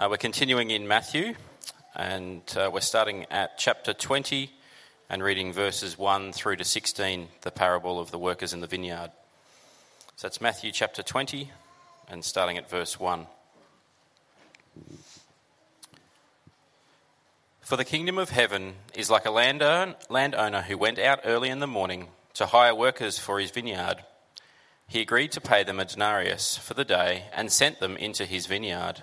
Uh, we're continuing in Matthew, and uh, we're starting at chapter 20 and reading verses 1 through to 16, the parable of the workers in the vineyard. So that's Matthew chapter 20 and starting at verse 1. For the kingdom of heaven is like a landowner who went out early in the morning to hire workers for his vineyard. He agreed to pay them a denarius for the day and sent them into his vineyard.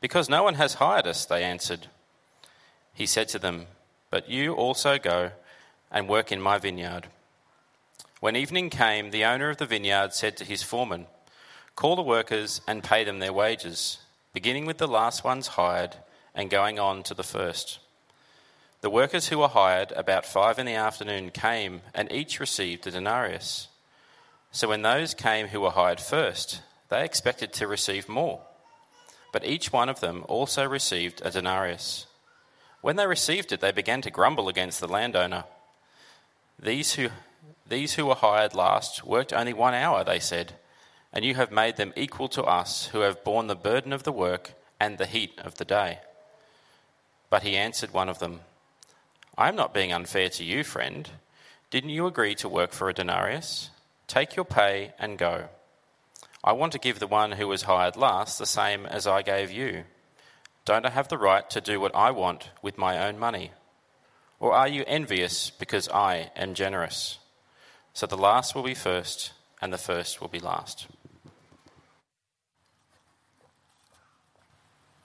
Because no one has hired us, they answered. He said to them, But you also go and work in my vineyard. When evening came, the owner of the vineyard said to his foreman, Call the workers and pay them their wages, beginning with the last ones hired and going on to the first. The workers who were hired about five in the afternoon came and each received a denarius. So when those came who were hired first, they expected to receive more. But each one of them also received a denarius. When they received it, they began to grumble against the landowner. These who, these who were hired last worked only one hour, they said, and you have made them equal to us who have borne the burden of the work and the heat of the day. But he answered one of them, I am not being unfair to you, friend. Didn't you agree to work for a denarius? Take your pay and go. I want to give the one who was hired last the same as I gave you. Don't I have the right to do what I want with my own money? Or are you envious because I am generous? So the last will be first, and the first will be last.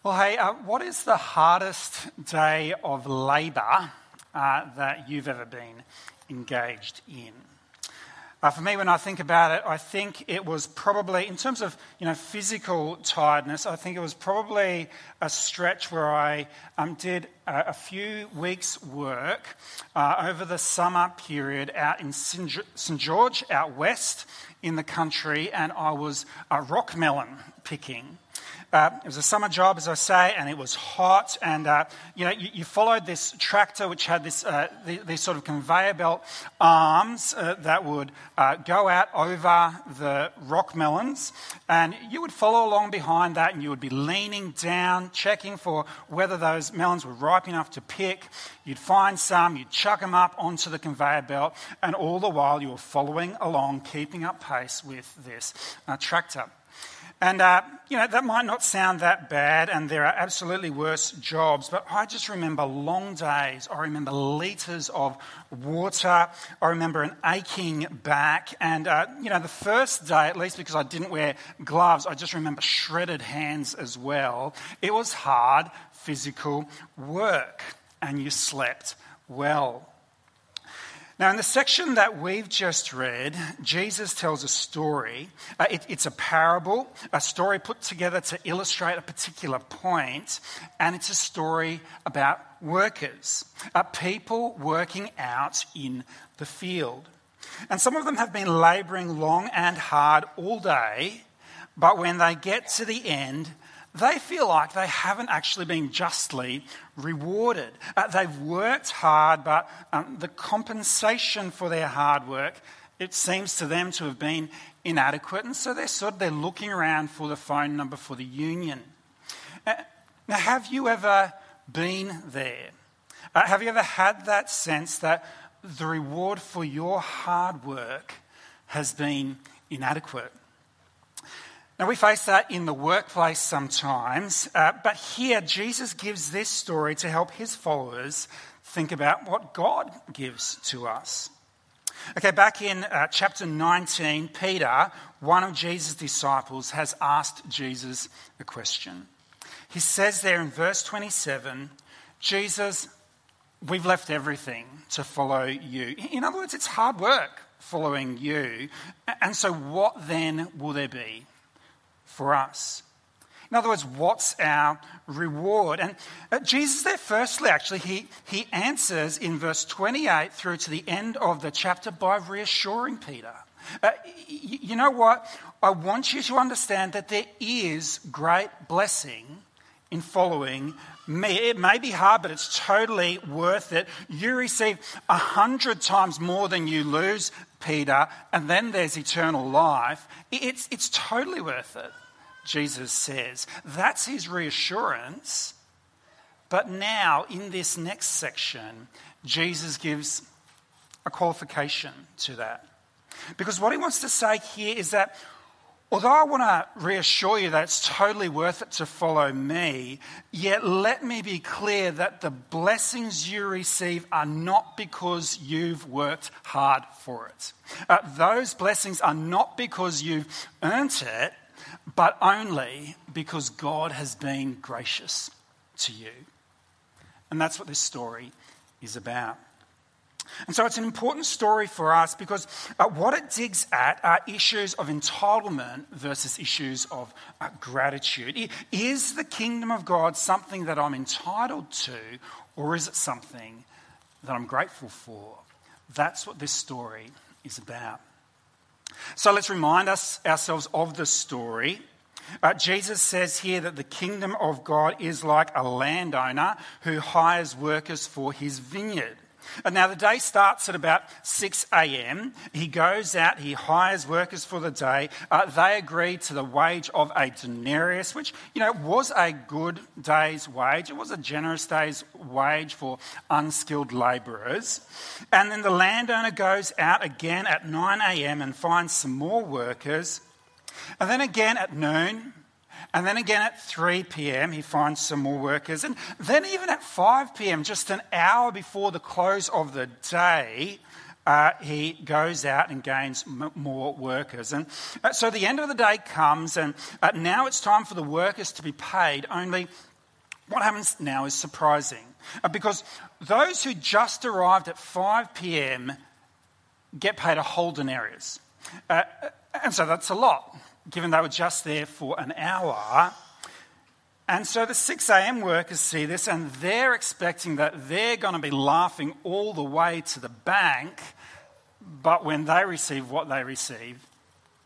Well, hey, uh, what is the hardest day of labour uh, that you've ever been engaged in? Uh, for me, when I think about it, I think it was probably, in terms of you know physical tiredness, I think it was probably a stretch where I um, did a, a, few weeks' work uh, over the summer period out in St George, out west in the country, and I was uh, rock melon picking. Uh, it was a summer job, as I say, and it was hot. And uh, you know, you, you, followed this tractor, which had this uh, the, these sort of conveyor belt arms uh, that would uh, go out over the rock melons, and you would follow along behind that, and you would be leaning down, checking for whether those melons were ripe enough to pick. You'd find some, you'd chuck them up onto the conveyor belt, and all the while you were following along, keeping up pace with this uh, tractor. And, uh, you know, that might not sound that bad, and there are absolutely worse jobs, but I just remember long days. I remember litres of water. I remember an aching back. And, uh, you know, the first day, at least because I didn't wear gloves, I just remember shredded hands as well. It was hard physical work, and you slept well. Now, in the section that we've just read, Jesus tells a story. Uh, it, it's a parable, a story put together to illustrate a particular point, and it's a story about workers, uh, people working out in the field. And some of them have been labouring long and hard all day, but when they get to the end, they feel like they haven't actually been justly rewarded. Uh, they've worked hard, but um, the compensation for their hard work, it seems to them to have been inadequate. And so they're sort of they're looking around for the phone number for the union. Uh, now, have you ever been there? Uh, have you ever had that sense that the reward for your hard work has been inadequate? Now, we face that in the workplace sometimes, uh, but here Jesus gives this story to help his followers think about what God gives to us. Okay, back in uh, chapter 19, Peter, one of Jesus' disciples, has asked Jesus a question. He says there in verse 27 Jesus, we've left everything to follow you. In other words, it's hard work following you. And so, what then will there be? For us. In other words, what's our reward? And uh, Jesus, there, firstly, actually, he, he answers in verse 28 through to the end of the chapter by reassuring Peter. Uh, you know what? I want you to understand that there is great blessing in following me. It may be hard, but it's totally worth it. You receive a hundred times more than you lose, Peter, and then there's eternal life. It's, it's totally worth it, Jesus says. That's his reassurance. But now, in this next section, Jesus gives a qualification to that. Because what he wants to say here is that although I want to reassure you that it's totally worth it to follow me, yet let me be clear that the blessings you receive are not because you've worked hard for it. Uh, those blessings are not because you've earned it, but only because God has been gracious to you. And that's what this story is about. And so it's an important story for us because uh, what it digs at are issues of entitlement versus issues of uh, gratitude. Is the kingdom of God something that I'm entitled to, or is it something that I'm grateful for? That's what this story is about. So let's remind us ourselves of the story. Uh, Jesus says here that the kingdom of God is like a landowner who hires workers for his vineyard. And now the day starts at about 6 a.m. He goes out, he hires workers for the day. Uh, they agree to the wage of a denarius, which, you know, was a good day's wage. It was a generous day's wage for unskilled labourers. And then the landowner goes out again at 9 a.m. and finds some more workers. And then again at noon, and then again at 3 p.m., he finds some more workers. And then even at 5 p.m., just an hour before the close of the day, uh, he goes out and gains m- more workers. And uh, so the end of the day comes, and uh, now it's time for the workers to be paid. Only what happens now is surprising uh, because those who just arrived at 5 p.m. get paid a whole denarius. Uh, and so that's a lot given they were just there for an hour. And so the 6 a.m. workers see this and they're expecting that they're going to be laughing all the way to the bank. But when they receive what they receive,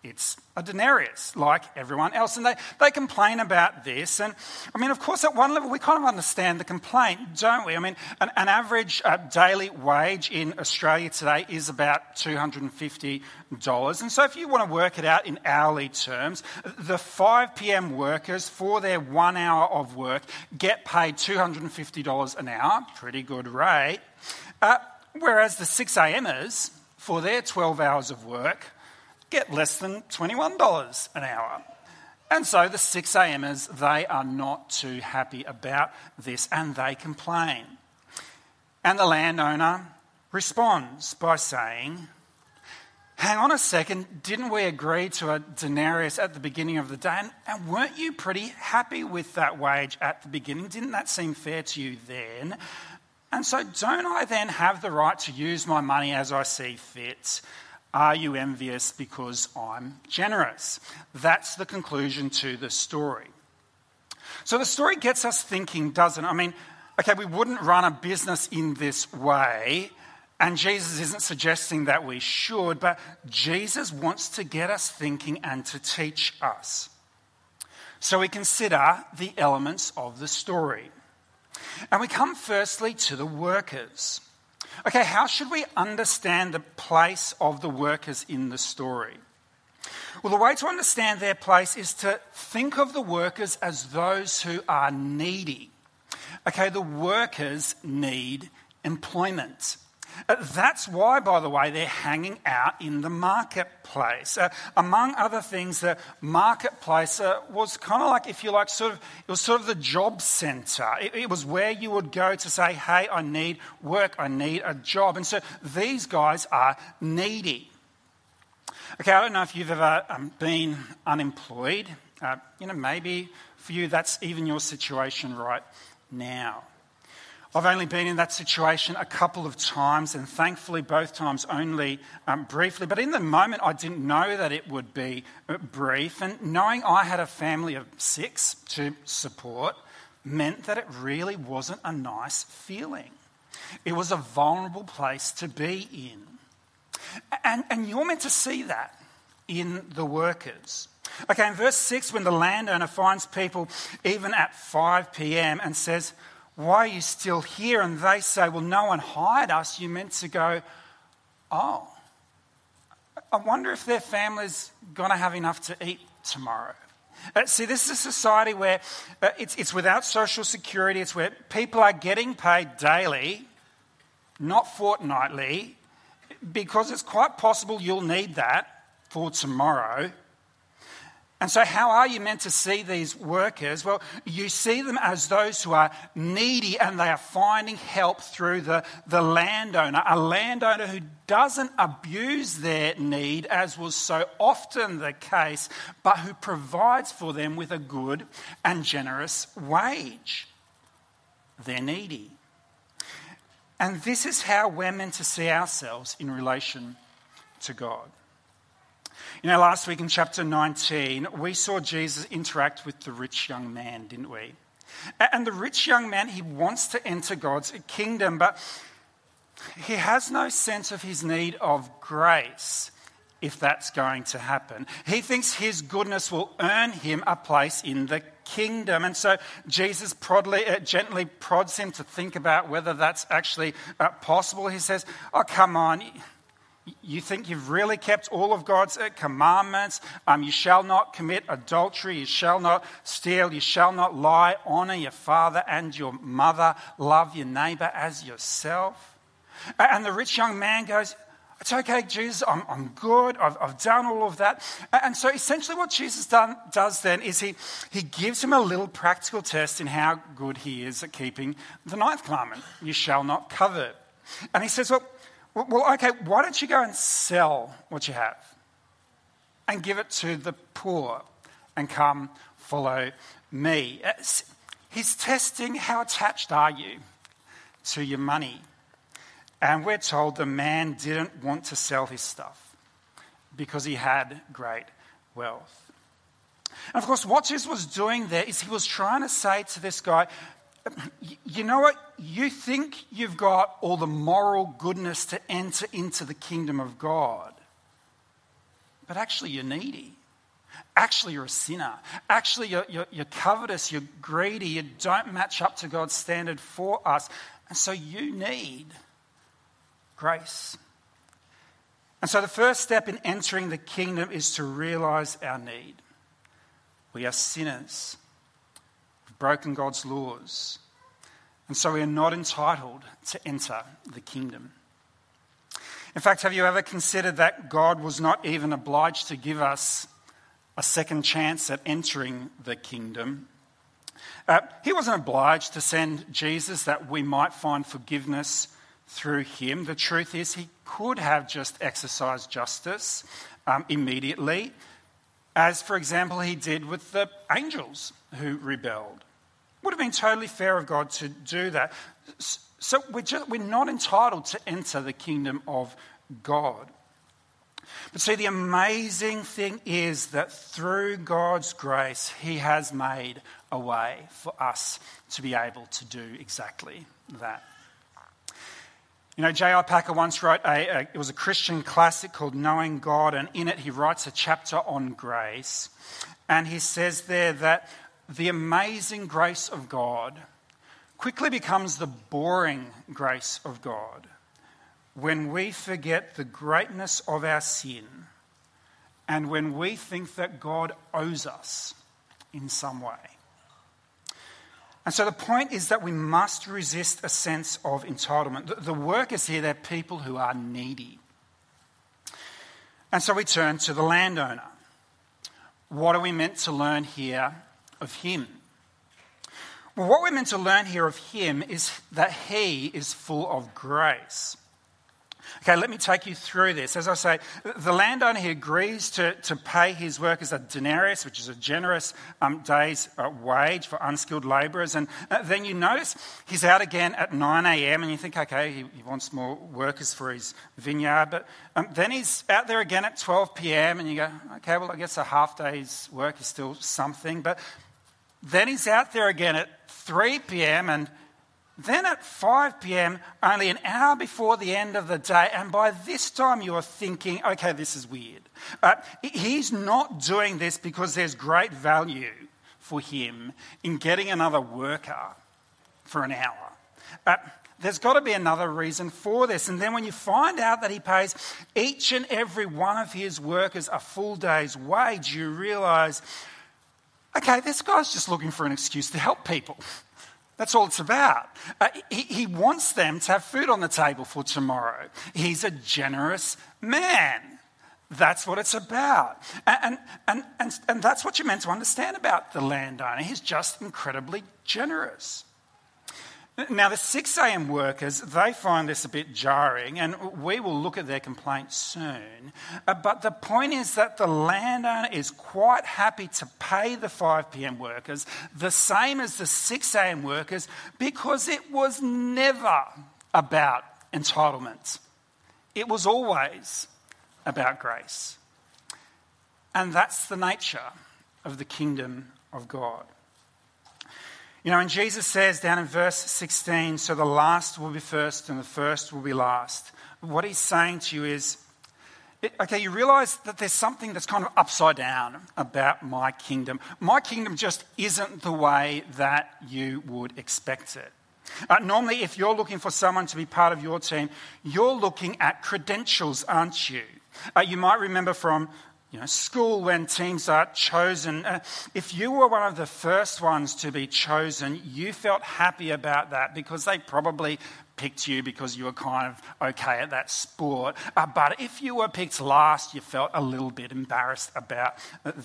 it's a denarius, like everyone else. And they, they complain about this. And I mean, of course, at one level, we kind of understand the complaint, don't we? I mean, an, an average uh, daily wage in Australia today is about $250. And so, if you want to work it out in hourly terms, the 5 p.m. workers for their one hour of work get paid $250 an hour, pretty good rate. Uh, whereas the 6 a.m.ers, for their 12 hours of work, get less than $21 an hour. And so the 6 a.m.ers, they are not too happy about this and they complain. And the landowner responds by saying, Hang on a second, didn't we agree to a denarius at the beginning of the day? And weren't you pretty happy with that wage at the beginning? Didn't that seem fair to you then? And so, don't I then have the right to use my money as I see fit? Are you envious because I'm generous? That's the conclusion to the story. So the story gets us thinking, doesn't it? I mean, okay, we wouldn't run a business in this way, and Jesus isn't suggesting that we should, but Jesus wants to get us thinking and to teach us. So we consider the elements of the story. And we come firstly to the workers. Okay, how should we understand the place of the workers in the story? Well, the way to understand their place is to think of the workers as those who are needy. Okay, the workers need employment. Uh, that's why, by the way, they're hanging out in the marketplace. Uh, among other things, the marketplace uh, was kind of like, if you like, sort of, it was sort of the job centre. It, it, was where you would go to say, hey, I need work, I need a job. And so these guys are needy. Okay, I don't know if you've ever um, been unemployed. Uh, you know, maybe for you that's even your situation right now I've only been in that situation a couple of times, and thankfully, both times only um, briefly. But in the moment, I didn't know that it would be uh, brief. And knowing I had a family of six to support meant that it really wasn't a nice feeling. It was a vulnerable place to be in. And, and you're meant to see that in the workers. Okay, in verse 6, when the landowner finds people even at 5 p.m. and says, why are you still here? And they say, Well, no one hired us. You meant to go, Oh, I wonder if their family's going to have enough to eat tomorrow. Uh, see, this is a society where uh, it's, it's without social security, it's where people are getting paid daily, not fortnightly, because it's quite possible you'll need that for tomorrow. And so, how are you meant to see these workers? Well, you see them as those who are needy and they are finding help through the, the landowner, a landowner who doesn't abuse their need, as was so often the case, but who provides for them with a good and generous wage. They're needy. And this is how we're meant to see ourselves in relation to God. You know, last week in chapter 19, we saw Jesus interact with the rich young man, didn't we? And the rich young man, he wants to enter God's kingdom, but he has no sense of his need of grace if that's going to happen. He thinks his goodness will earn him a place in the kingdom. And so Jesus prodly, uh, gently prods him to think about whether that's actually uh, possible. He says, Oh, come on. You think you've really kept all of God's commandments. Um, you shall not commit adultery. You shall not steal. You shall not lie. Honor your father and your mother. Love your neighbor as yourself. And the rich young man goes, It's okay, Jesus. I'm, I'm good. I've, I've done all of that. And so essentially, what Jesus done, does then is he, he gives him a little practical test in how good he is at keeping the ninth commandment you shall not covet. And he says, Well, well, okay, why don't you go and sell what you have and give it to the poor and come follow me? He's testing how attached are you to your money. And we're told the man didn't want to sell his stuff because he had great wealth. And of course, what Jesus was doing there is he was trying to say to this guy, you know what? You think you've got all the moral goodness to enter into the kingdom of God, but actually you're needy. Actually, you're a sinner. Actually, you're, you're, you're covetous, you're greedy, you don't match up to God's standard for us. And so you need grace. And so the first step in entering the kingdom is to realize our need. We are sinners broken God's laws. And so we are not entitled to enter the kingdom. In fact, have you ever considered that God was not even obliged to give us a second chance at entering the kingdom? Uh, he wasn't obliged to send Jesus that we might find forgiveness through him. The truth is, he could have just exercised justice um, immediately, as, for example, he did with the angels who rebelled. Would have been totally fair of God to do that. So we're, just, we're not entitled to enter the kingdom of God. But see, the amazing thing is that through God's grace, He has made a way for us to be able to do exactly that. You know, J.I. Packer once wrote a, a, it was a Christian classic called Knowing God, and in it he writes a chapter on grace. And he says there that the amazing grace of God quickly becomes the boring grace of God when we forget the greatness of our sin and when we think that God owes us in some way. And so the point is that we must resist a sense of entitlement. The, workers here, they're people who are needy. And so we turn to the landowner. What are we meant to learn here of him? Well, what we're meant to learn here of him is that he is full of grace. Okay, let me take you through this. As I say, the landowner he agrees to, to pay his workers a denarius, which is a generous um, day's uh, wage for unskilled labourers. And uh, then you notice he's out again at 9 a.m. and you think, okay, he, he wants more workers for his vineyard. But um, then he's out there again at 12 p.m. and you go, okay, well, I guess a half day's work is still something. But then he's out there again at 3 p.m. and then at 5 p.m., only an hour before the end of the day, and by this time you're thinking, okay, this is weird. Uh, he's not doing this because there's great value for him in getting another worker for an hour. Uh, there's got to be another reason for this. And then when you find out that he pays each and every one of his workers a full day's wage, you realize, okay, this guy's just looking for an excuse to help people. That's all it's about. Uh, he, he wants them to have food on the table for tomorrow. He's a generous man. That's what it's about. And, and, and, and that's what you're meant to understand about the landowner. He's just incredibly generous. Now, the 6 a.m. workers, they find this a bit jarring, and we will look at their complaint soon. Uh, but the point is that the landowner is quite happy to pay the 5 p.m. workers the same as the 6 a.m. workers because it was never about entitlement, it was always about grace. And that's the nature of the kingdom of God. You know, and Jesus says down in verse 16, so the last will be first and the first will be last. What he's saying to you is, okay, you realize that there's something that's kind of upside down about my kingdom. My kingdom just isn't the way that you would expect it. Uh, normally, if you're looking for someone to be part of your team, you're looking at credentials, aren't you? Uh, you might remember from you know, school when teams are chosen. Uh, if you were one of the first ones to be chosen, you felt happy about that because they probably picked you because you were kind of okay at that sport. Uh, but if you were picked last, you felt a little bit embarrassed about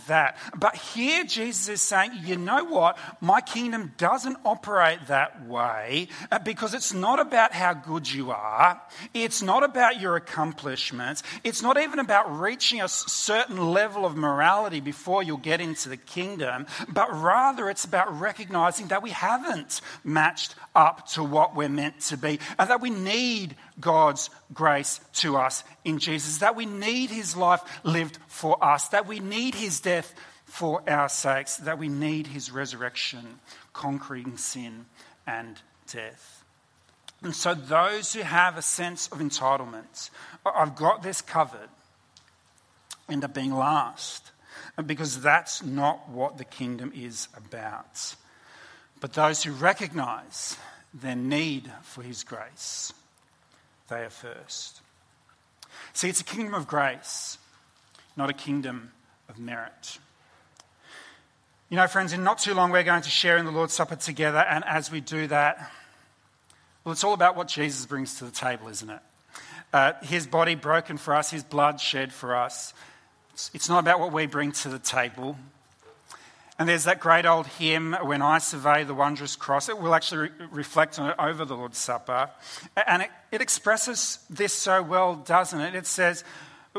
that. But here Jesus is saying, you know what? My kingdom doesn't operate that way uh, because it's not about how good you are, it's not about your accomplishments, it's not even about reaching a certain level of morality before you'll get into the kingdom, but rather it's about recognizing that we haven't matched up to what we're meant to be and that we need God's grace to us in Jesus, that we need his life lived for us, that we need his death for our sakes, that we need his resurrection, conquering sin and death. And so, those who have a sense of entitlement, I've got this covered, end up being last, uh, because that's not what the kingdom is about. But those who recognize their need for His grace, they are first. See, it's a kingdom of grace, not a kingdom of merit. You know, friends, in not too long we're going to share in the Lord's Supper together, and as we do that, well, it's all about what Jesus brings to the table, isn't it? Uh, his body broken for us, his blood shed for us. It's, it's not about what we bring to the table, and there's that great old hymn, When I Survey the Wondrous Cross. It will actually re- reflect on it over the Lord's Supper. And it, it expresses this so well, doesn't it? It says,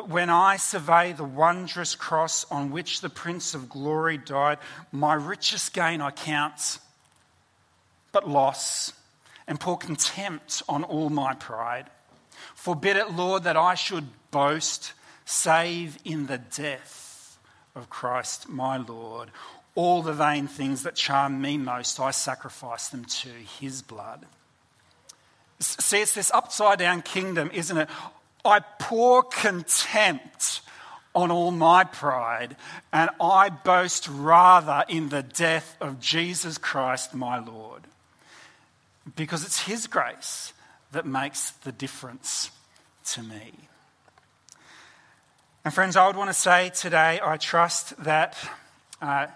When I survey the wondrous cross on which the Prince of Glory died, my richest gain I count, but loss, and pour contempt on all my pride. Forbid it, Lord, that I should boast, save in the death of Christ my Lord all the vain things that charm me most, I sacrifice them to his blood. See, it's this upside down kingdom, isn't it? I pour contempt on all my pride, and I boast rather in the death of Jesus Christ, my Lord. Because it's His grace that makes the difference to me. And, friends, I would want to say today, I trust that. Uh,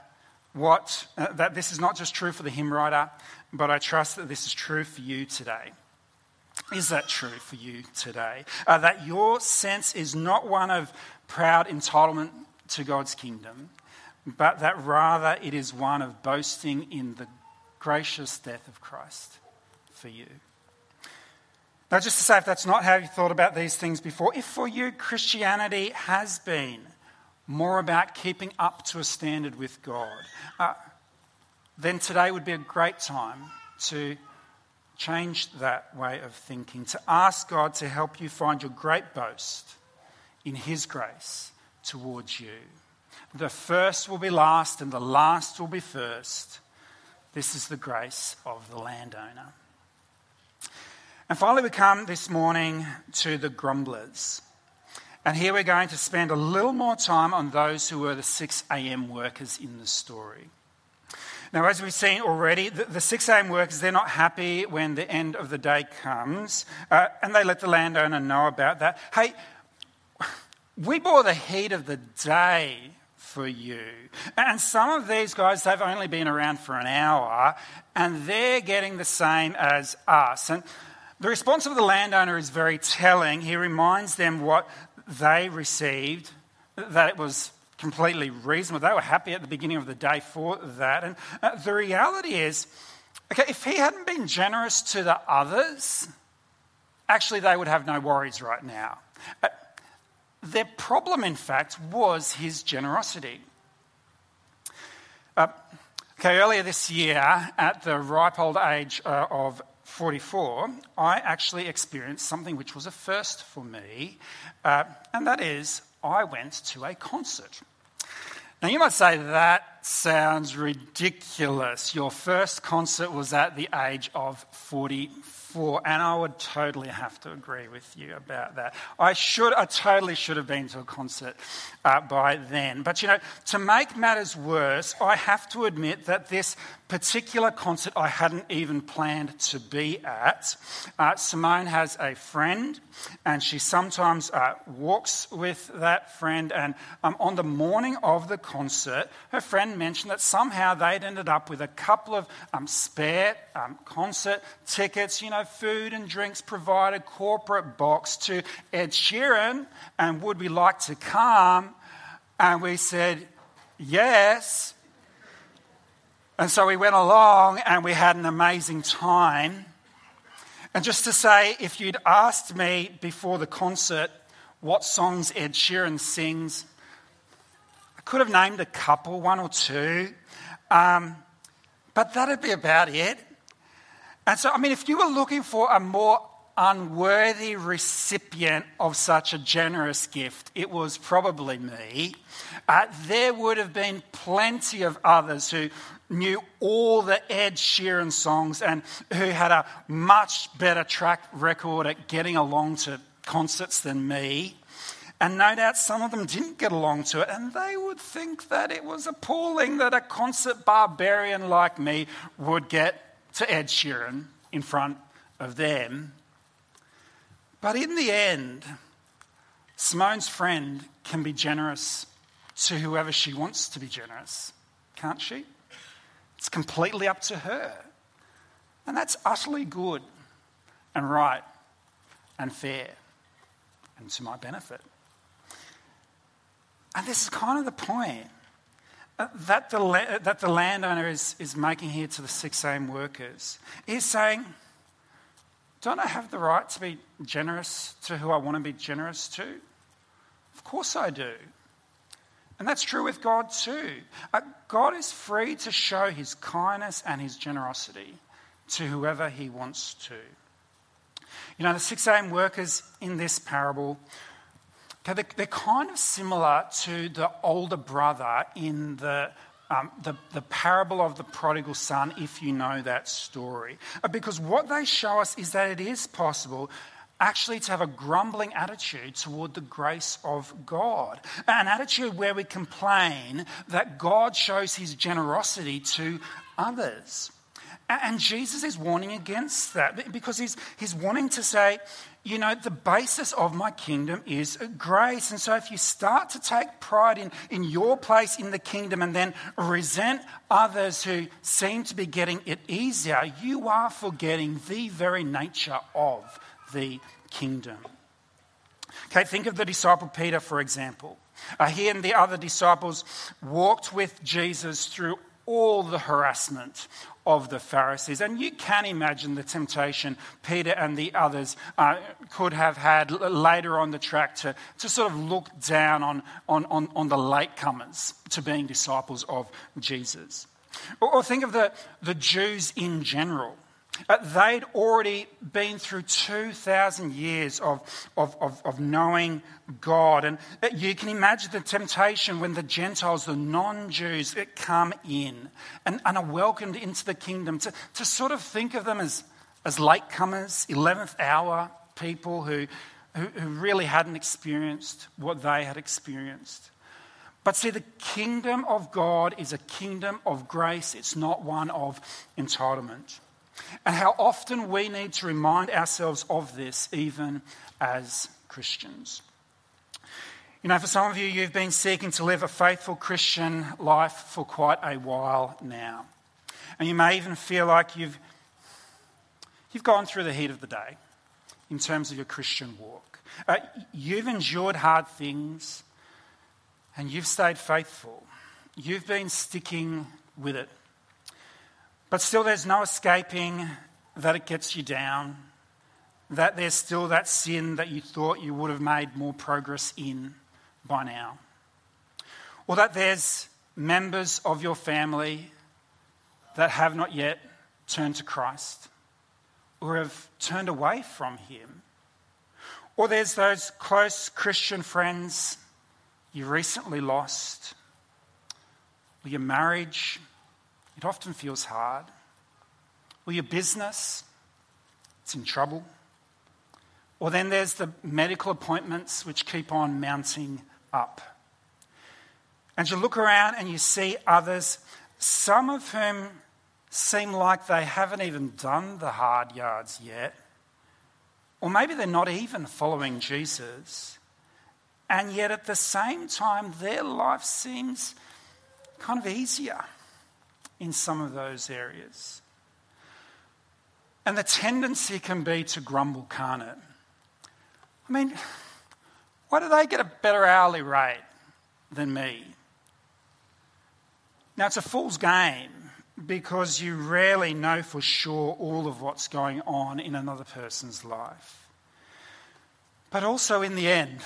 what, uh, that this is not just true for the hymn writer, but I trust that this is true for you today. Is that true for you today? Uh, that your sense is not one of proud entitlement to God's kingdom, but that rather it is one of boasting in the gracious death of Christ for you. Now, just to say, if that's not how you thought about these things before, if for you Christianity has been more about keeping up to a standard with God, uh, then today would be a great time to change that way of thinking, to ask God to help you find your great boast in His grace towards you. The first will be last, and the last will be first. This is the grace of the landowner. And finally, we come this morning to the grumblers. And here we're going to spend a little more time on those who were the 6 a.m. workers in the story. Now, as we've seen already, the, the 6 a.m. workers, they're not happy when the end of the day comes, uh, and they let the landowner know about that. Hey, we bore the heat of the day for you. And some of these guys, they've only been around for an hour, and they're getting the same as us. And the response of the landowner is very telling. He reminds them what they received, that it was completely reasonable. They were happy at the beginning of the day for that. And uh, the reality is, okay, if he hadn't been generous to the others, actually they would have no worries right now. Uh, their problem, in fact, was his generosity. Uh, okay, earlier this year, at the ripe old age uh, of 44, I actually experienced something which was a first for me, uh, and that is I went to a concert. Now, you might say that sounds ridiculous. Your first concert was at the age of 44 and I would totally have to agree with you about that. I should, I totally should have been to a concert uh, by then. But you know, to make matters worse, I have to admit that this particular concert I hadn't even planned to be at. Uh, Simone has a friend, and she sometimes uh, walks with that friend. And um, on the morning of the concert, her friend mentioned that somehow they'd ended up with a couple of um, spare um, concert tickets, you know, food and drinks provided, corporate box to Ed Sheeran, and would we like to come? And we said, yes. And so we went along and we had an amazing time. And just to say, if you'd asked me before the concert what songs Ed Sheeran sings, I could have named a couple, one or two, um, but that'd be about it. And so, I mean, if you were looking for a more unworthy recipient of such a generous gift, it was probably me. Uh, there would have been plenty of others who knew all the Ed Sheeran songs and who had a much better track record at getting along to concerts than me. And no doubt some of them didn't get along to it, and they would think that it was appalling that a concert barbarian like me would get to Ed Sheeran in front of them. But in the end, Simone's friend can be generous to whoever she wants to be generous, can't she? It's completely up to her. And that's utterly good and right and fair and to my benefit. And this is kind of the point uh, that the, uh, that the landowner is, is making here to the 6 a.m. workers. He's saying, Don't I have the right to be generous to who I want to be generous to? Of course I do. And that's true with God too. Uh, God is free to show his kindness and his generosity to whoever he wants to. You know, the 6 a.m. workers in this parable, they're, kind of similar to the older brother in the, um, the, the, parable of the prodigal son, if you know that story. Uh, because what they show us is that it is possible actually to have a grumbling attitude toward the grace of God. An attitude where we complain that God shows his generosity to others. And Jesus is warning against that because he's, he's wanting to say, you know, the basis of my kingdom is grace. And so if you start to take pride in, in your place in the kingdom and then resent others who seem to be getting it easier, you are forgetting the very nature of the kingdom. Okay, think of the disciple Peter, for example. Uh, he and the other disciples walked with Jesus through all the harassment, of the Pharisees. And you can imagine the temptation Peter and the others uh, could have had later on the track to, to sort of look down on, on, on, on the latecomers to being disciples of Jesus. Or, or think of the, the Jews in general. Uh, they'd already been through 2,000 years of, of, of, of, knowing God. And uh, you can imagine the temptation when the Gentiles, the non Jews, uh, come in and, and, are welcomed into the kingdom to, to sort of think of them as, as latecomers, 11th hour people who, who, who really hadn't experienced what they had experienced. But see, the kingdom of God is a kingdom of grace, it's not one of entitlement and how often we need to remind ourselves of this, even as Christians. You know, for some of you, you've been seeking to live a faithful Christian life for quite a while now. And you may even feel like you've, you've gone through the heat of the day in terms of your Christian walk. Uh, you've endured hard things and you've stayed faithful. You've been sticking with it but still, there's no escaping that it gets you down, that there's still that sin that you thought you would have made more progress in by now, or that there's members of your family that have not yet turned to Christ or have turned away from Him. Or there's those close Christian friends you recently lost, or your marriage it often feels hard. Or your business, it's in trouble. Or then there's the medical appointments which keep on mounting up. And you look around and you see others, some of whom seem like they haven't even done the hard yards yet. Or maybe they're not even following Jesus. And yet at the same time, their life seems kind of easier in some of those areas. And the tendency can be to grumble, can't it? I mean, why do they get a better hourly rate than me? Now, it's a fool's game because you rarely know for sure all of what's going on in another person's life. But also, in the end,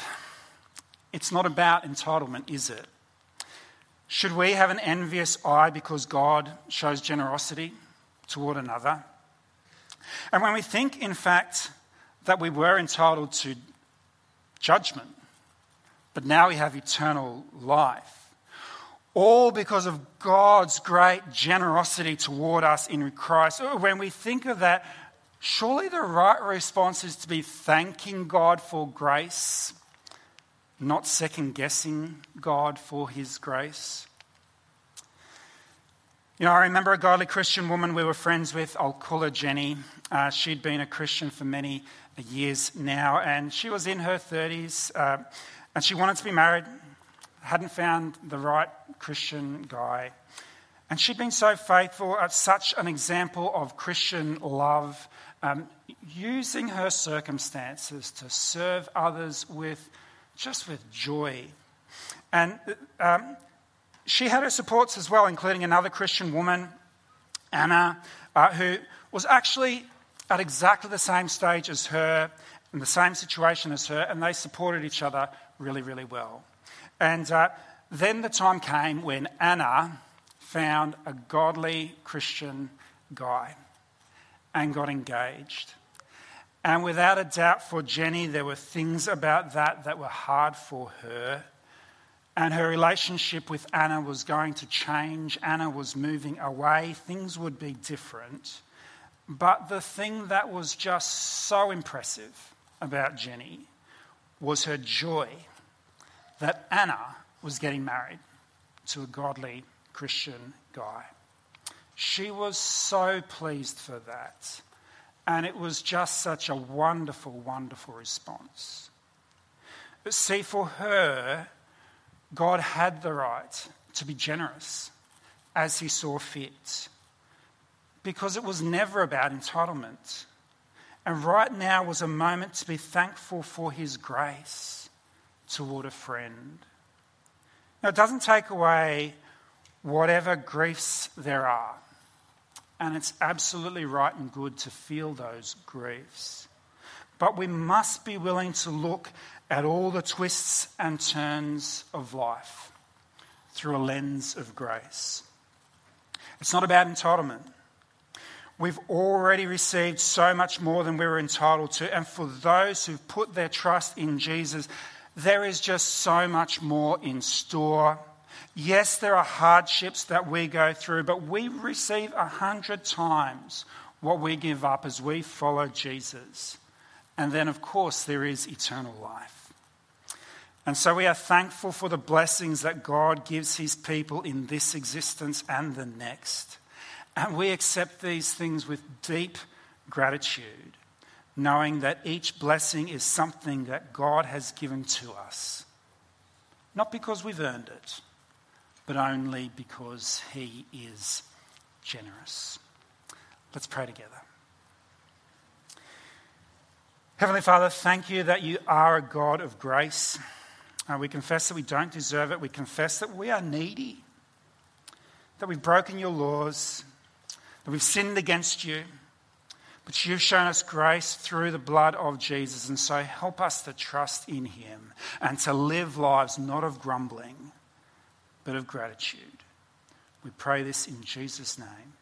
it's not about entitlement, is it? Should we have an envious eye because God shows generosity toward another? And when we think, in fact, that we were entitled to judgment, but now we have eternal life, all because of God's great generosity toward us in Christ, oh, when we think of that, surely the right response is to be thanking God for grace not second guessing God for his grace. You know, I remember a godly Christian woman we were friends with. I'll call her Jenny. Uh, she'd been a Christian for many years now, and she was in her 30s, uh, and she wanted to be married, hadn't found the right Christian guy. And she'd been so faithful, at such an example of Christian love, um, using her circumstances to serve others with just with joy. And um, she had her supports as well, including another Christian woman, Anna, uh, who was actually at exactly the same stage as her, in the same situation as her, and they supported each other really, really well. And uh, then the time came when Anna found a godly Christian guy and got engaged. And without a doubt, for Jenny, there were things about that that were hard for her. And her relationship with Anna was going to change. Anna was moving away. Things would be different. But the thing that was just so impressive about Jenny was her joy that Anna was getting married to a godly Christian guy. She was so pleased for that. And it was just such a wonderful, wonderful response. But see, for her, God had the right to be generous as he saw fit because it was never about entitlement. And right now was a moment to be thankful for his grace toward a friend. Now, it doesn't take away whatever griefs there are and it's absolutely right and good to feel those griefs. But we must be willing to look at all the twists and turns of life through a lens of grace. It's not about entitlement. We've already received so much more than we were entitled to. And for those who've put their trust in Jesus, there is just so much more in store. Yes, there are hardships that we go through, but we receive a hundred times what we give up as we follow Jesus. And then, of course, there is eternal life. And so we are thankful for the blessings that God gives his people in this existence and the next. And we accept these things with deep gratitude, knowing that each blessing is something that God has given to us. Not because we've earned it, but only because He is generous. Let's pray together. Heavenly Father, thank you that you are a God of grace. Uh, we confess that we don't deserve it. We confess that we are needy, that we've broken your laws, that we've sinned against you. But you've shown us grace through the blood of Jesus. And so help us to trust in him and to live lives not of grumbling, but of gratitude. We pray this in Jesus' name.